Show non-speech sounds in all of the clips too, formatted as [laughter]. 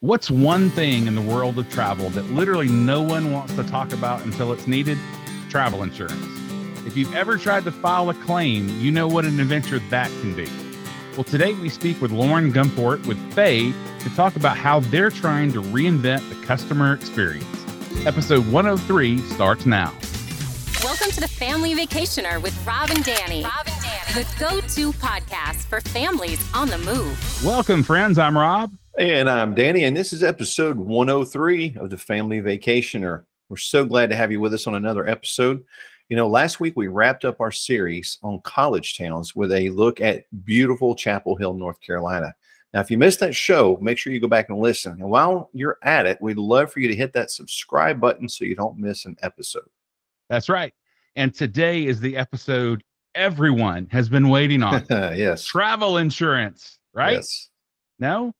What's one thing in the world of travel that literally no one wants to talk about until it's needed? Travel insurance. If you've ever tried to file a claim, you know what an adventure that can be. Well, today we speak with Lauren Gumport with Faye to talk about how they're trying to reinvent the customer experience. Episode 103 starts now. Welcome to the Family Vacationer with Rob and Danny. Rob and Danny. The go to podcast for families on the move. Welcome, friends. I'm Rob. And I'm Danny, and this is episode 103 of the Family Vacationer. We're so glad to have you with us on another episode. You know, last week we wrapped up our series on college towns with a look at beautiful Chapel Hill, North Carolina. Now, if you missed that show, make sure you go back and listen. And while you're at it, we'd love for you to hit that subscribe button so you don't miss an episode. That's right. And today is the episode everyone has been waiting on. [laughs] yes. Travel insurance, right? Yes. No?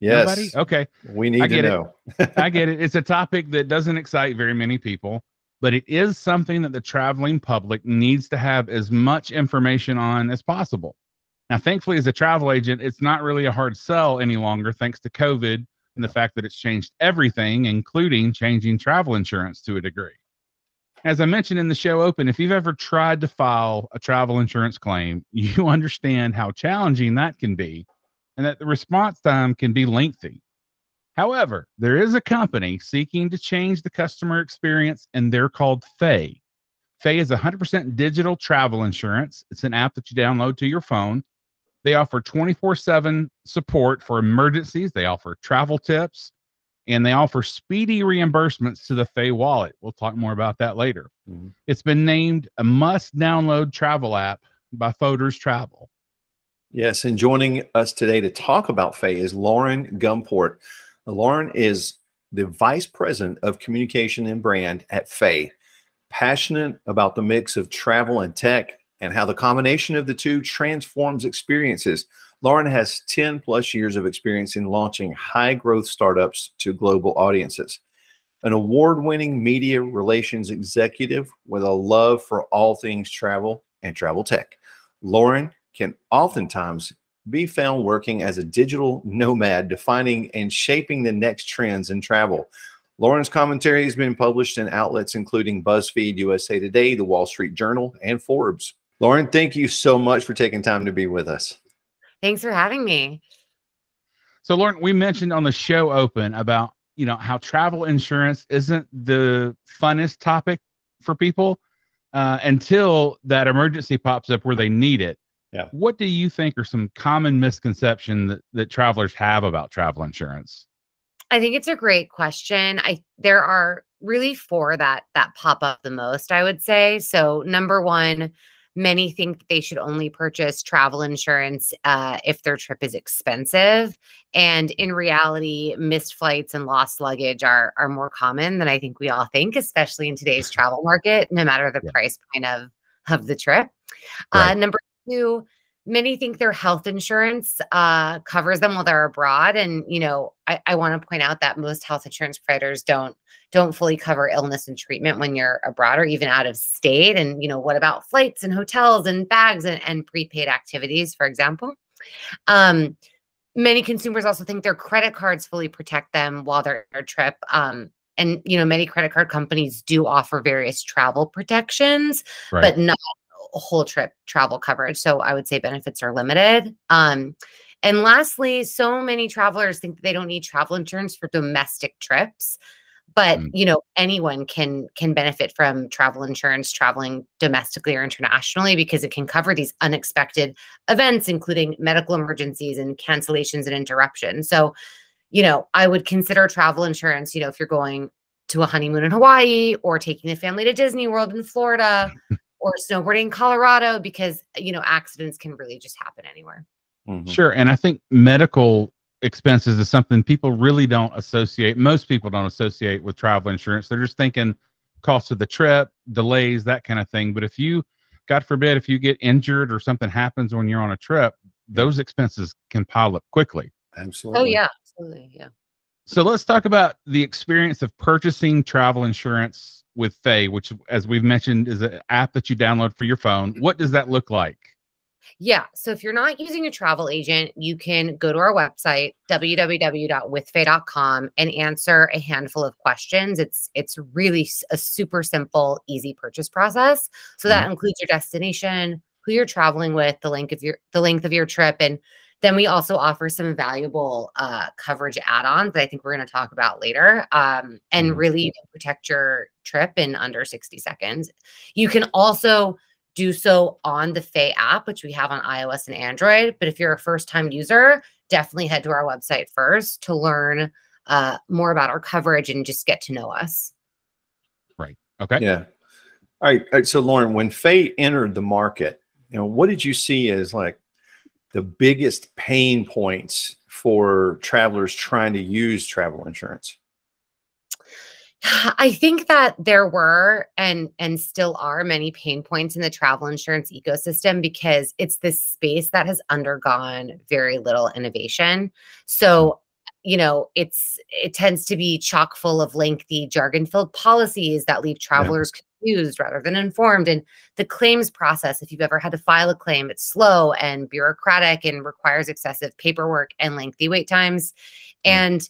Yes. Nobody? Okay. We need I to get it. know. I [laughs] get it. It's a topic that doesn't excite very many people, but it is something that the traveling public needs to have as much information on as possible. Now, thankfully, as a travel agent, it's not really a hard sell any longer, thanks to COVID and the fact that it's changed everything, including changing travel insurance to a degree. As I mentioned in the show open, if you've ever tried to file a travel insurance claim, [laughs] you understand how challenging that can be and that the response time can be lengthy. However, there is a company seeking to change the customer experience, and they're called Faye. Faye is 100% digital travel insurance. It's an app that you download to your phone. They offer 24 7 support for emergencies, they offer travel tips, and they offer speedy reimbursements to the Faye wallet. We'll talk more about that later. Mhm. It's been named a must download travel app by Fodor's Travel. Yes, and joining us today to talk about Faye is Lauren Gumport. Lauren is the Vice President of Communication and Brand at Faye, passionate about the mix of travel and tech and how the combination of the two transforms experiences. Lauren has 10 plus years of experience in launching high growth startups to global audiences. An award winning media relations executive with a love for all things travel and travel tech. Lauren can oftentimes be found working as a digital nomad, defining and shaping the next trends in travel. Lauren's commentary has been published in outlets including BuzzFeed, USA Today, The Wall Street Journal, and Forbes. Lauren, thank you so much for taking time to be with us. Thanks for having me. So, Lauren, we mentioned on the show open about you know how travel insurance isn't the funnest topic for people uh, until that emergency pops up where they need it. Yeah. What do you think are some common misconceptions that, that travelers have about travel insurance? I think it's a great question. I there are really four that that pop up the most, I would say. So number one, many think they should only purchase travel insurance uh, if their trip is expensive. And in reality, missed flights and lost luggage are are more common than I think we all think, especially in today's [laughs] travel market, no matter the Yeah. price point of of the trip. Right. Uh, number two, many think their health insurance uh, covers them while they're abroad, and you know, I, I want to point out that most health insurance providers don't don't fully cover illness and treatment when you're abroad or even out of state. And you know, what about flights and hotels and bags and, and prepaid activities, for example? Um, many consumers also think their credit cards fully protect them while they're on their trip. Um, and you know, many credit card companies do offer various travel protections, but not whole trip travel coverage. So I would say benefits are limited. Um, and lastly, so many travelers think they don't need travel insurance for domestic trips, but Mm. you know anyone can can benefit from travel insurance traveling domestically or internationally because it can cover these unexpected events, including medical emergencies and cancellations and interruptions. So, you know, I would consider travel insurance. You know, if you're going to a honeymoon in Hawaii or taking the family to Disney World in Florida [laughs] or snowboarding in Colorado because you know accidents can really just happen anywhere. Mhm. Sure. And I think medical expenses is something people really don't associate. Most people don't associate with travel insurance. They're just thinking cost of the trip, delays, that kind of thing. But if you, God forbid, if you get injured or something happens when you're on a trip, those expenses can pile up quickly. Absolutely. Oh yeah, absolutely, yeah. So let's talk about the experience of purchasing travel insurance with Faye, which, as we've mentioned, is an app that you download for your phone. What does that look like? Yeah. So if you're not using a travel agent, you can go to our website, www.withfaye.com and answer a handful of questions. It's it's really a super simple, easy purchase process. So that mm-hmm. includes your destination, who you're traveling with, the length of your the length of your trip, and then we also offer some valuable uh, coverage add-ons that I think we're going to talk about later, um, and mm-hmm. really protect your trip in under 60 seconds. You can also do so on the Faye app, which we have on iOS and Android. But if you're a first-time user, definitely head to our website first to learn uh, more about our coverage and just get to know us. Right. Okay. Yeah. All right. All right. So, Lauren, when Faye entered the market, you know, what did you see as like the biggest pain points for travelers trying to use travel insurance? I think that there were and and still are many pain points in the travel insurance ecosystem because it's this space that has undergone very little innovation. So, hmm. you know, it's it tends to be chock full of lengthy jargon-filled policies that leave travelers yeah confused rather than informed. And the claims process, if you've ever had to file a claim, it's slow and bureaucratic and requires excessive paperwork and lengthy wait times. And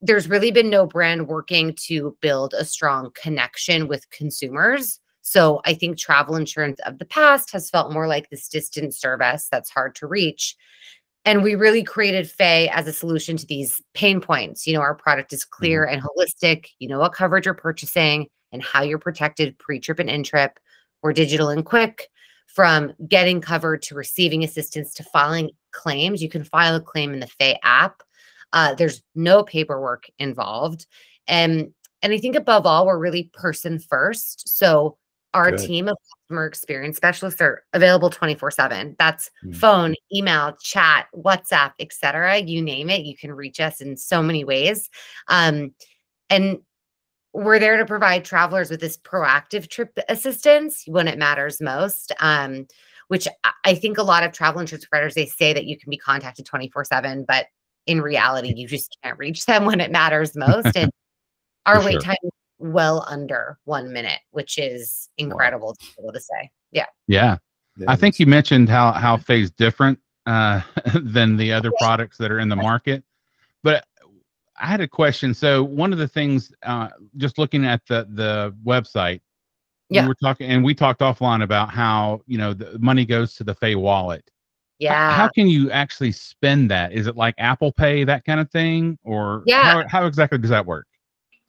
there's really been no brand working to build a strong connection with consumers. So I think travel insurance of the past has felt more like this distant service that's hard to reach. And we really created Faye as a solution to these pain points. You know, our product is clear mm-hmm. and holistic. You know what coverage you're purchasing and how you're protected pre trip and in trip. We're digital and quick from getting covered to receiving assistance to filing claims. You can file a claim in the Faye app. Uh, there's no paperwork involved. And, and I think above all, we're really person first. So our Good. team of customer experience specialists are available 24 7 that's mm-hmm. phone email chat whatsapp etc you name it you can reach us in so many ways um, and we're there to provide travelers with this proactive trip assistance when it matters most. Um, which I think a lot of travel insurance providers they say that you can be contacted 24 7, but in reality, you just can't reach them when it matters [laughs] most. And our sure. wait time is well under one minute, which is incredible wow. to be able to say. Yeah. Yeah. I think you mentioned how how Faye's different uh, [laughs] than the other products that are in the market. But I had a question. So one of the things, uh, just looking at the the website, yeah, we were talking, and we talked offline about how you know the money goes to the Faye wallet. Yeah. How, how can you actually spend that? Is it like Apple Pay, that kind of thing, or yeah? How, how exactly does that work?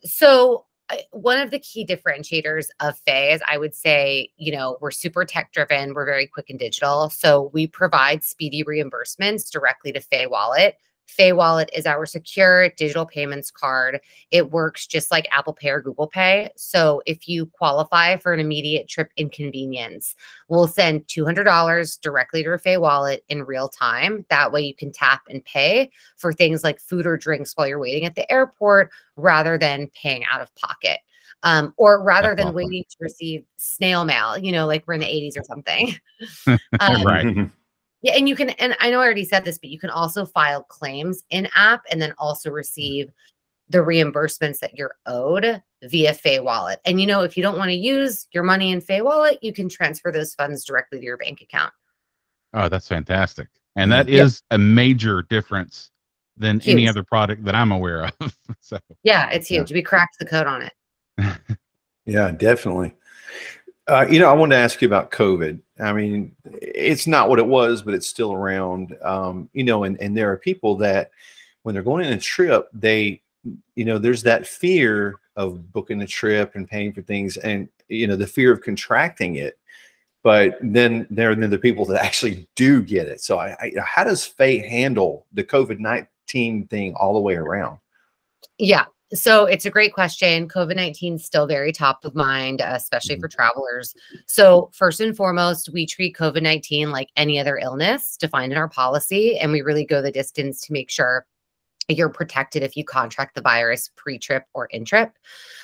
So one of the key differentiators of Faye is I would say, you know, we're super tech driven, we're very quick and digital. So we provide speedy reimbursements directly to Faye Wallet Faye Wallet is our secure digital payments card. It works just like Apple Pay or Google Pay. So if you qualify for an immediate trip inconvenience, we'll send $200 directly to your Faye Wallet in real time. That way you can tap and pay for things like food or drinks while you're waiting at the airport rather than paying out of pocket. Um, or rather That's than awesome. waiting to receive snail mail, you know, like we're in the 80s or something. [laughs] um, right. Yeah, and you can, and I know I already said this, but you can also file claims in app and then also receive the reimbursements that you're owed via Faye Wallet. And you know, if you don't want to use your money in Faye Wallet, you can transfer those funds directly to your bank account. Oh, that's fantastic. And that is yep. a major difference than huge. any other product that I'm aware of. [laughs] so yeah, it's huge. Yeah. We cracked the code on it. [laughs] yeah, definitely. Uh, you know, I wanted to ask you about COVID. I mean, it's not what it was, but it's still around. Um, you know, and and there are people that when they're going on a trip, they, you know, there's that fear of booking a trip and paying for things, and you know, the fear of contracting it. But then there are the people that actually do get it. So, I, I how does Faye handle the COVID nineteen thing all the way around? Yeah, so it's a great question. COVID 19 is still very top of mind, especially for mm-hmm. travelers. So, first and foremost, we treat COVID 19 like any other illness defined in our policy, and we really go the distance to make sure you're protected if you contract the virus pre-trip or in-trip.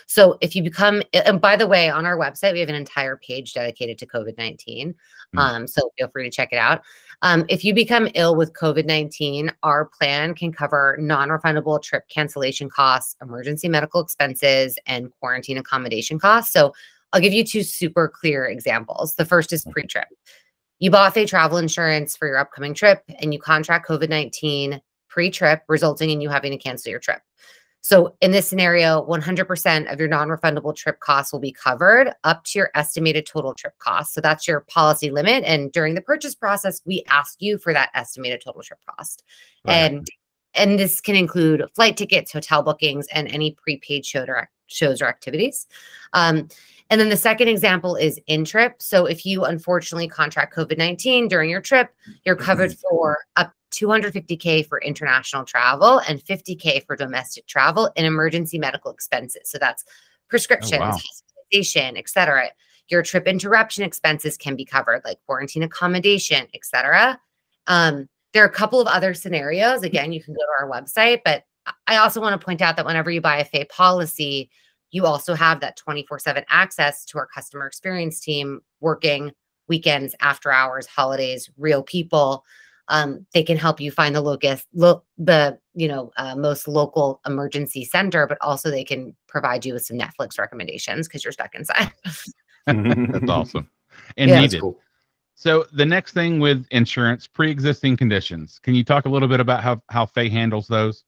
So if you become, and by the way, on our website we have an entire page dedicated to COVID nineteen. Mm. Um, so feel free to check it out. Um, if you become ill with COVID nineteen, our plan can cover non-refundable trip cancellation costs, emergency medical expenses, and quarantine accommodation costs. So I'll give you two super clear examples. The first is pre-trip you bought a travel insurance for your upcoming trip and you contract COVID 19 pre trip, resulting in you having to cancel your trip. So, in this scenario, 100% of your non refundable trip costs will be covered up to your estimated total trip cost. So, that's your policy limit. And during the purchase process, we ask you for that estimated total trip cost. Right. And and this can include flight tickets, hotel bookings, and any prepaid show direct, shows or activities. Um, and then the second example is in trip. So if you unfortunately contract COVID 19 during your trip, you're covered mm-hmm. for up 250K for international travel and 50K for domestic travel and emergency medical expenses. So that's prescriptions, oh, wow. hospitalization, etc. Your trip interruption expenses can be covered, like quarantine accommodation, etc. Um, there are a couple of other scenarios. Again, you can go to our website, but I also want to point out that whenever you buy a Faye policy, you also have that 24 7 access to our customer experience team working weekends, after hours, holidays, real people. Um, they can help you find the locus, lo- the you know uh, most local emergency center, but also they can provide you with some Netflix recommendations because you're stuck inside. [laughs] That's [laughs] awesome and yeah, needed. Cool. So the next thing with insurance, pre-existing conditions. Can you talk a little bit about how how Faye handles those?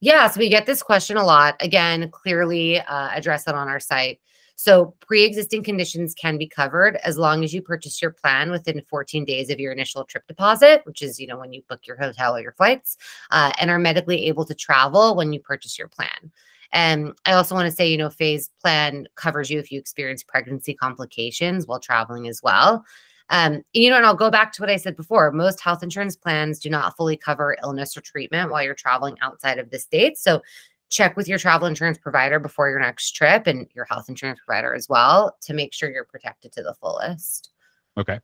Yes, we get this question a lot. Again, clearly uh, address it on our site. So, pre existing conditions can be covered as long as you purchase your plan within 14 days of your initial trip deposit, which is, you know, when you book your hotel or your flights, uh, and are medically able to travel when you purchase your plan. And I also want to say, you know, Faye's plan covers you if you experience pregnancy complications while traveling as well. Um, you know, and I'll go back to what I said before. Most health insurance plans do not fully cover illness or treatment while you're traveling outside of the state. So check with your travel insurance provider before your next trip and your health insurance provider as well to make sure you're protected to the fullest. Okay.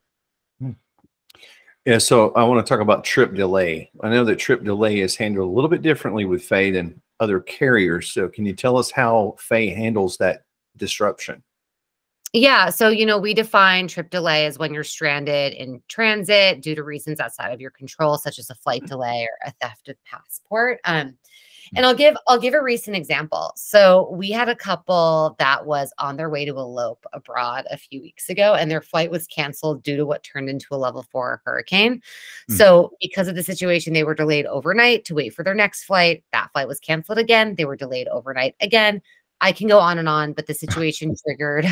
Hmm. Yeah, so I want to talk about trip delay. I know that trip delay is handled a little bit differently with Faye than other carriers. So can you tell us how Faye handles that disruption? Yeah. So, you know, we define trip delay as when you're stranded in transit due to reasons outside of your control, such as a flight mm. delay or a theft of passport. Um, and I'll give I'll give a recent example. So we had a couple that was on their way to elope abroad a few weeks ago, and their flight was canceled due to what turned into a level four hurricane. Mm. So because of the situation, they were delayed overnight to wait for their next flight. That flight was canceled again. They were delayed overnight again. I can go on and on, but the situation [laughs] triggered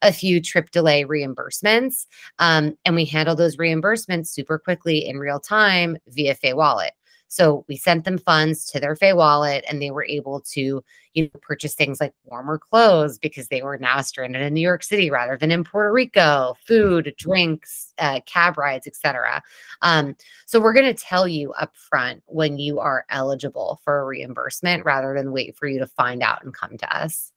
a few trip delay reimbursements. Um, and we handled those reimbursements super quickly in real time via Faye Wallet. So we sent them funds to their Faye wallet and they were able to, you know, purchase things like warmer clothes because they were now stranded in New York City rather than in Puerto Rico, food, drinks, uh, cab rides, etc. Um, so we're going to tell you up front when you are eligible for a reimbursement rather than wait for you to find out and come to us.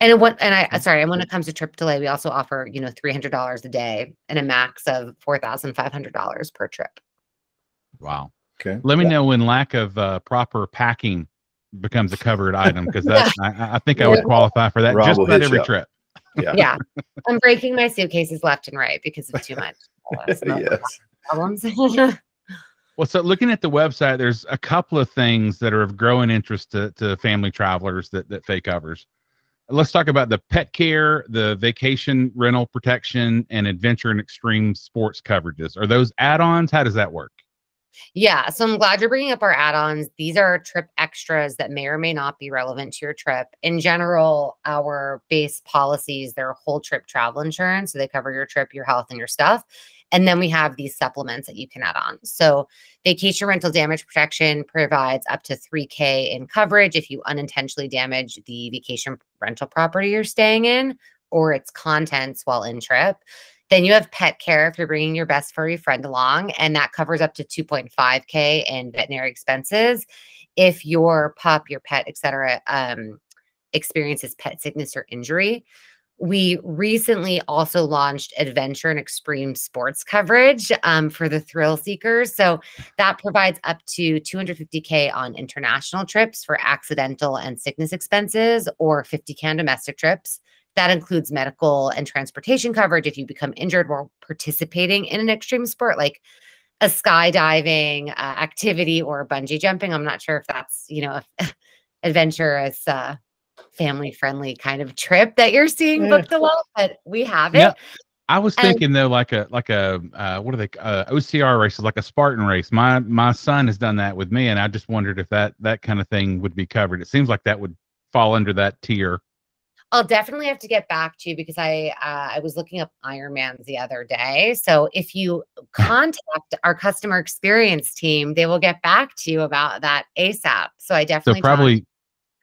And what and I sorry, and when it comes to trip delay, we also offer, you know, $300 a day and a max of $4,500 per trip. Wow. Okay. Let me yeah. know when lack of uh, proper packing becomes a covered item because [laughs] that's I, I, think I would qualify for that Rob just about every trip. Yeah. [laughs] yeah. I'm breaking my suitcases left and right because of too much. [laughs] yes. Problems. well, so looking at the website, there's a couple of things that are of growing interest to, to family travelers that, that Faye covers. Let's talk about the pet care, the vacation rental protection, and adventure and extreme sports coverages. Are those add-ons? How does that work? Yeah. So I'm glad you're bringing up our add ons. These are trip extras that may or may not be relevant to your trip. In general, our base policies, they're whole trip travel insurance. So they cover your trip, your health, and your stuff. And then we have these supplements that you can add on. So vacation rental damage protection provides up to 3K in coverage if you unintentionally damage the vacation rental property you're staying in or its contents while in trip. Then you have pet care if you're bringing your best furry friend along, and that covers up to 2.5K in veterinary expenses. If your pup, your pet, etc., um, experiences pet sickness or injury, we recently also launched adventure and extreme sports coverage um, for the thrill seekers. So that provides up to 250K on international trips for accidental and sickness expenses or 50K on domestic trips. That includes medical and transportation coverage if you become injured while participating in an extreme sport like a skydiving uh, activity or bungee jumping. I'm not sure if that's, you know, [laughs] adventurous, uh, family friendly kind of trip that you're seeing yeah. booked a lot, but we have it. I was And- thinking though, like a like a uh, what are they uh, OCR races, like a Spartan race. My my son has done that with me, and I just wondered if that that kind of thing would be covered. It seems like that would fall under that tier. I'll definitely have to get back to you because I uh, I was looking up Iron Ironmans the other day. So if you contact our customer experience team, they will get back to you about that ASAP. So I definitely So probably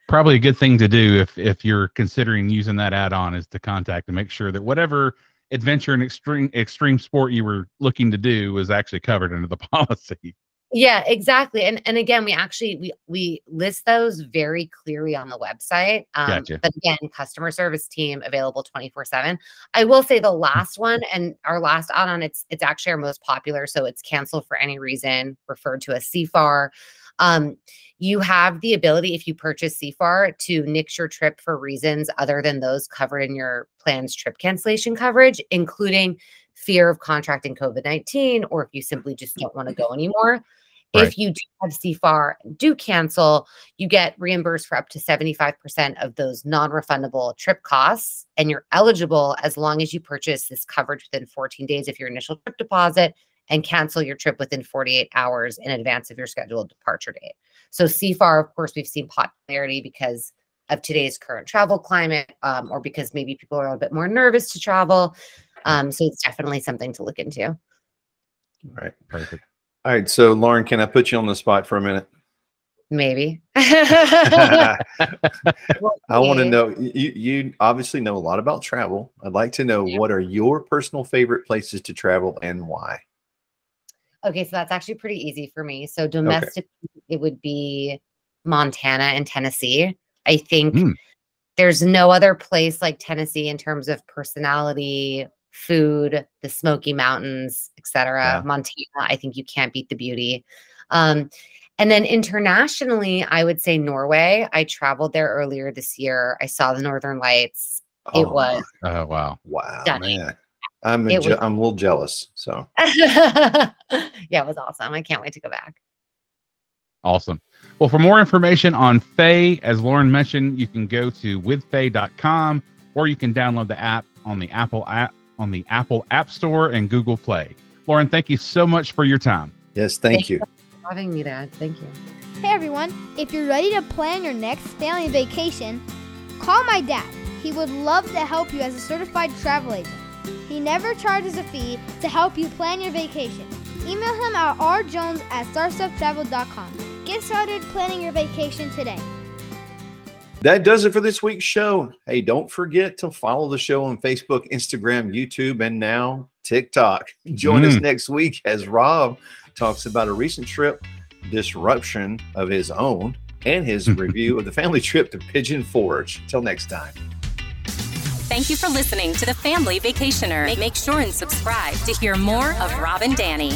probably a good thing to do if if you're considering using that add-on is to contact and make sure that whatever adventure and extreme extreme sport you were looking to do was actually covered under the [laughs] policy. Yeah, exactly. And and again, we actually we we list those very clearly on the website. Um, Gotcha. But again, customer service team available twenty four seven. I will say the last one and our last add on it's it's actually our most popular. So it's canceled for any reason, referred to as CFAR. Um, you have the ability if you purchase CFAR to nix your trip for reasons other than those covered in your plan's trip cancellation coverage, including fear of contracting COVID 19, or if you simply just don't want to go [laughs] anymore. Right. If you do have CFAR and do cancel, you get reimbursed for up to 75% of those non refundable trip costs. And you're eligible as long as you purchase this coverage within 14 days of your initial trip deposit and cancel your trip within 48 hours in advance of your scheduled departure date. So, CFAR, of course, we've seen popularity because of today's current travel climate, um, or because maybe people are a bit more nervous to travel. Um, so, it's definitely something to look into. All right. Perfect. All right. So, Lauren, can I put you on the spot for a minute? Maybe. [laughs] [laughs] I want to know you, you obviously know a lot about travel. I'd like to know Yeah. what are your personal favorite places to travel and why? Okay, so that's actually pretty easy for me. So domestic, it would be Montana and Tennessee. I think Mm. there's no other place like Tennessee in terms of personality, food, the Smoky Mountains, etc. Yeah. Montana, I think you can't beat the beauty. Um, and then internationally, I would say Norway. I traveled there earlier this year. I saw the Northern Lights. It Oh, was Oh wow. wow, stunning. man. I'm a It was- I'm a little jealous. So [laughs] yeah, it was awesome. I can't wait to go back. Awesome. Well, for more information on Faye, as Lauren mentioned, you can go to withfaye.com or you can download the app on the Apple app on the Apple App Store and Google Play. Lauren, thank you so much for your time. yes, thank Thank you. for having me, Dad. Thank you. Hey everyone, if you're ready to plan your next family vacation, call my dad. He would love to help you as a certified travel agent. He never charges a fee to help you plan your vacation. Email him at rjones at starsteptravel.com. Get started planning your vacation today. That does it for this week's show. Hey, don't forget to follow the show on Facebook, Instagram, YouTube, and now TikTok. Join us Mm. next week as Rob talks about a recent trip disruption of his own and his [laughs] review of the family trip to Pigeon Forge. Till next time. Thank you for listening to the Family Vacationer. Make, make sure and subscribe to hear more of Rob and Danny.